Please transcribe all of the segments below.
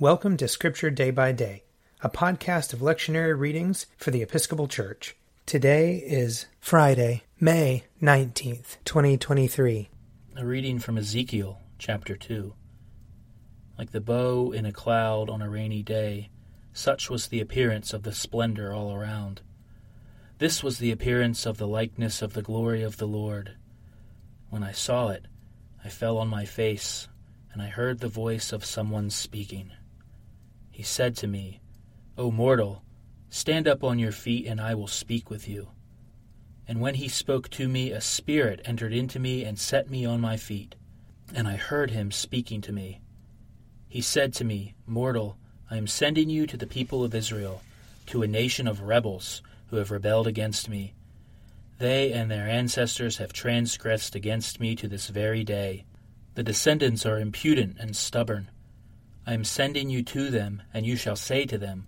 Welcome to Scripture Day by Day, a podcast of lectionary readings for the Episcopal Church. Today is Friday, May 19th, 2023. A reading from Ezekiel chapter 2. Like the bow in a cloud on a rainy day, such was the appearance of the splendor all around. This was the appearance of the likeness of the glory of the Lord. When I saw it, I fell on my face, and I heard the voice of someone speaking. He said to me, O mortal, stand up on your feet, and I will speak with you. And when he spoke to me, a spirit entered into me and set me on my feet. And I heard him speaking to me. He said to me, Mortal, I am sending you to the people of Israel, to a nation of rebels who have rebelled against me. They and their ancestors have transgressed against me to this very day. The descendants are impudent and stubborn. I am sending you to them, and you shall say to them,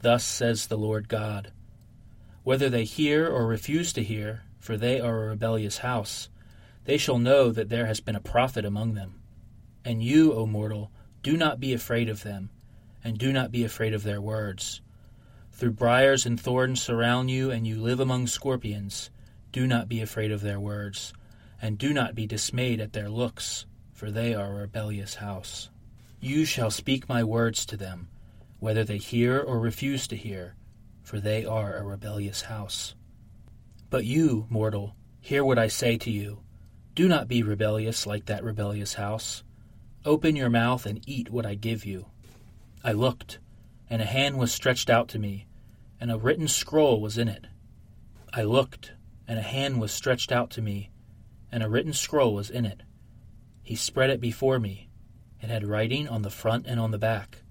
Thus says the Lord God. Whether they hear or refuse to hear, for they are a rebellious house, they shall know that there has been a prophet among them. And you, O mortal, do not be afraid of them, and do not be afraid of their words. Through briars and thorns surround you, and you live among scorpions. Do not be afraid of their words, and do not be dismayed at their looks, for they are a rebellious house. You shall speak my words to them, whether they hear or refuse to hear, for they are a rebellious house. But you, mortal, hear what I say to you. Do not be rebellious like that rebellious house. Open your mouth and eat what I give you. I looked, and a hand was stretched out to me, and a written scroll was in it. I looked, and a hand was stretched out to me, and a written scroll was in it. He spread it before me it had writing on the front and on the back,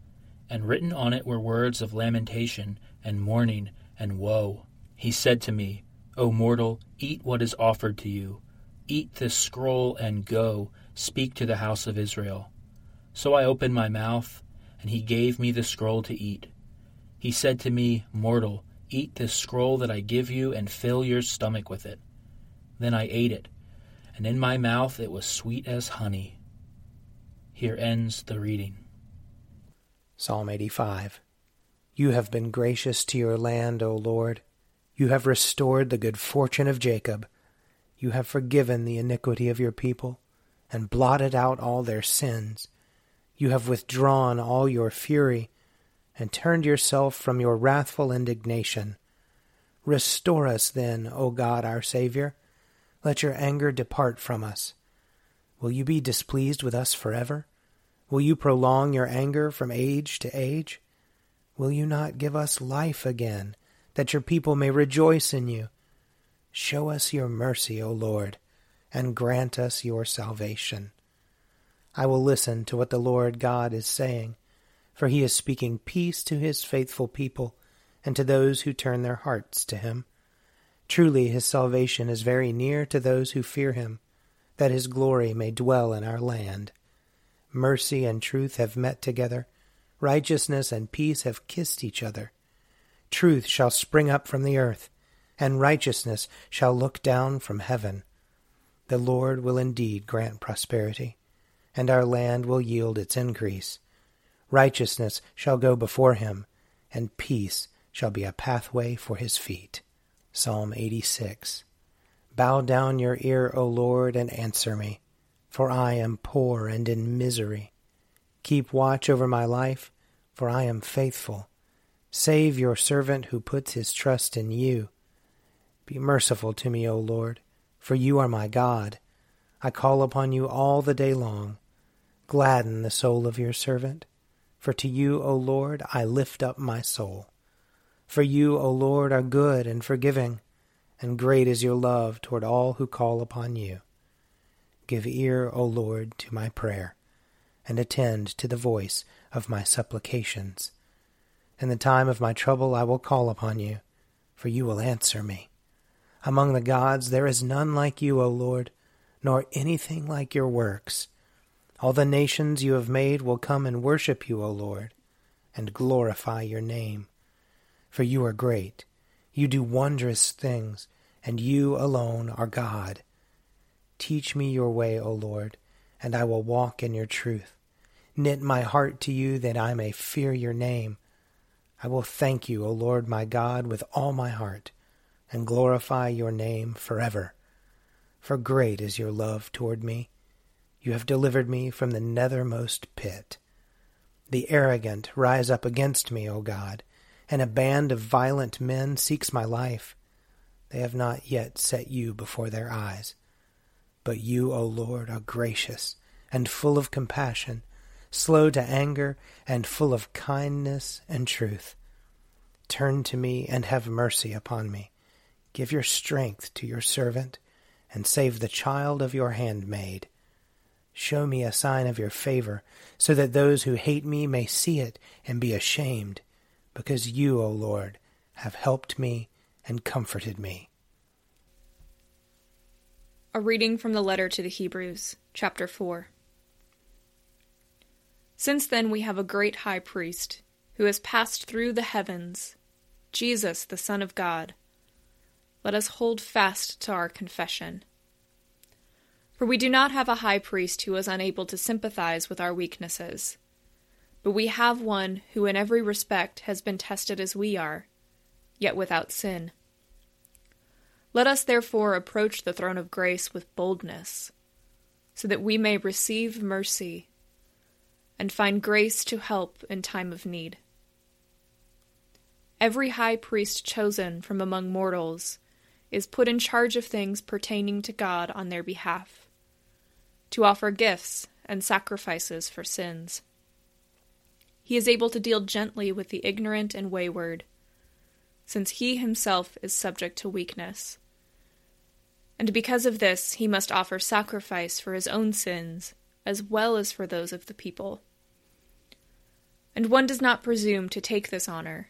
and written on it were words of lamentation, and mourning, and woe. He said to me, O mortal, eat what is offered to you. Eat this scroll, and go, speak to the house of Israel. So I opened my mouth, and he gave me the scroll to eat. He said to me, Mortal, eat this scroll that I give you, and fill your stomach with it. Then I ate it, and in my mouth it was sweet as honey here ends the reading. Psalm 85 You have been gracious to your land, O Lord. You have restored the good fortune of Jacob. You have forgiven the iniquity of your people, and blotted out all their sins. You have withdrawn all your fury, and turned yourself from your wrathful indignation. Restore us then, O God our Saviour. Let your anger depart from us. Will you be displeased with us forever? Will you prolong your anger from age to age? Will you not give us life again, that your people may rejoice in you? Show us your mercy, O Lord, and grant us your salvation. I will listen to what the Lord God is saying, for he is speaking peace to his faithful people and to those who turn their hearts to him. Truly his salvation is very near to those who fear him that his glory may dwell in our land. Mercy and truth have met together, righteousness and peace have kissed each other. Truth shall spring up from the earth, and righteousness shall look down from heaven. The Lord will indeed grant prosperity, and our land will yield its increase. Righteousness shall go before him, and peace shall be a pathway for his feet. Psalm 86 Bow down your ear, O Lord, and answer me, for I am poor and in misery. Keep watch over my life, for I am faithful. Save your servant who puts his trust in you. Be merciful to me, O Lord, for you are my God. I call upon you all the day long. Gladden the soul of your servant, for to you, O Lord, I lift up my soul. For you, O Lord, are good and forgiving and great is your love toward all who call upon you. Give ear, O Lord, to my prayer, and attend to the voice of my supplications. In the time of my trouble I will call upon you, for you will answer me. Among the gods there is none like you, O Lord, nor anything like your works. All the nations you have made will come and worship you, O Lord, and glorify your name. For you are great you do wondrous things, and you alone are God. Teach me your way, O Lord, and I will walk in your truth. Knit my heart to you that I may fear your name. I will thank you, O Lord my God, with all my heart, and glorify your name forever. For great is your love toward me. You have delivered me from the nethermost pit. The arrogant rise up against me, O God, and a band of violent men seeks my life. They have not yet set you before their eyes. But you, O Lord, are gracious and full of compassion slow to anger, and full of kindness and truth. Turn to me and have mercy upon me. Give your strength to your servant, and save the child of your handmaid. Show me a sign of your favor, so that those who hate me may see it and be ashamed, because you, O Lord, have helped me and comforted me. A reading from the letter to the Hebrews, chapter 4. Since then we have a great high priest, who has passed through the heavens, Jesus, the Son of God. Let us hold fast to our confession. For we do not have a high priest who is unable to sympathize with our weaknesses, but we have one who in every respect has been tested as we are, yet without sin. Let us therefore approach the throne of grace with boldness, so that we may receive mercy and find grace to help in time of need. Every high priest chosen from among mortals is put in charge of things pertaining to God on their behalf, to offer gifts and sacrifices for sins. He is able to deal gently with the ignorant and wayward, since he himself is subject to weakness. And because of this, he must offer sacrifice for his own sins as well as for those of the people. And one does not presume to take this honor,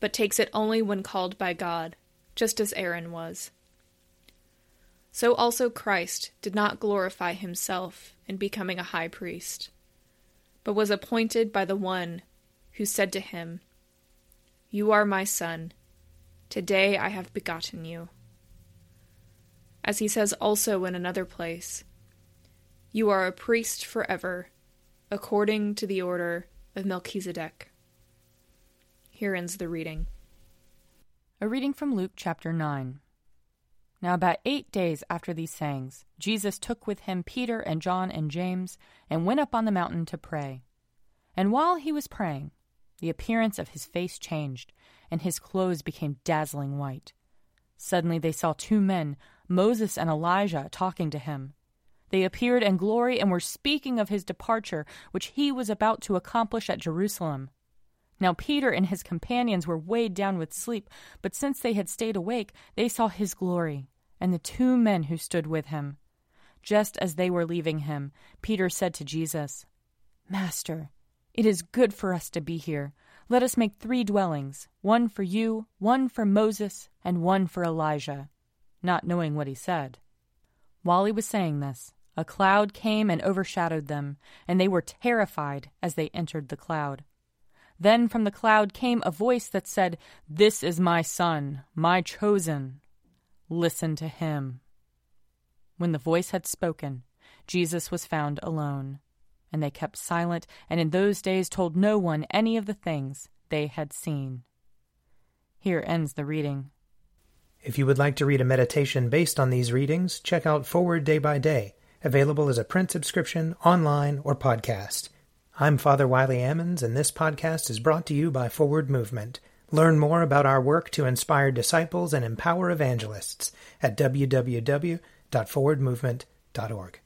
but takes it only when called by God, just as Aaron was. So also Christ did not glorify himself in becoming a high priest, but was appointed by the one who said to him, You are my son, today I have begotten you. As he says also in another place, you are a priest forever, according to the order of Melchizedek. Here ends the reading. A reading from Luke chapter 9. Now, about eight days after these sayings, Jesus took with him Peter and John and James and went up on the mountain to pray. And while he was praying, the appearance of his face changed, and his clothes became dazzling white. Suddenly they saw two men, Moses and Elijah, talking to him. They appeared in glory and were speaking of his departure, which he was about to accomplish at Jerusalem. Now Peter and his companions were weighed down with sleep, but since they had stayed awake, they saw his glory, and the two men who stood with him. Just as they were leaving him, Peter said to Jesus, Master, it is good for us to be here. Let us make three dwellings one for you, one for Moses, and one for Elijah, not knowing what he said. While he was saying this, a cloud came and overshadowed them, and they were terrified as they entered the cloud. Then from the cloud came a voice that said, This is my Son, my chosen. Listen to him. When the voice had spoken, Jesus was found alone. And they kept silent, and in those days told no one any of the things they had seen. Here ends the reading. If you would like to read a meditation based on these readings, check out Forward Day by Day available as a print subscription, online, or podcast. I'm Father Wiley Ammons, and this podcast is brought to you by Forward Movement. Learn more about our work to inspire disciples and empower evangelists at www.forwardmovement.org.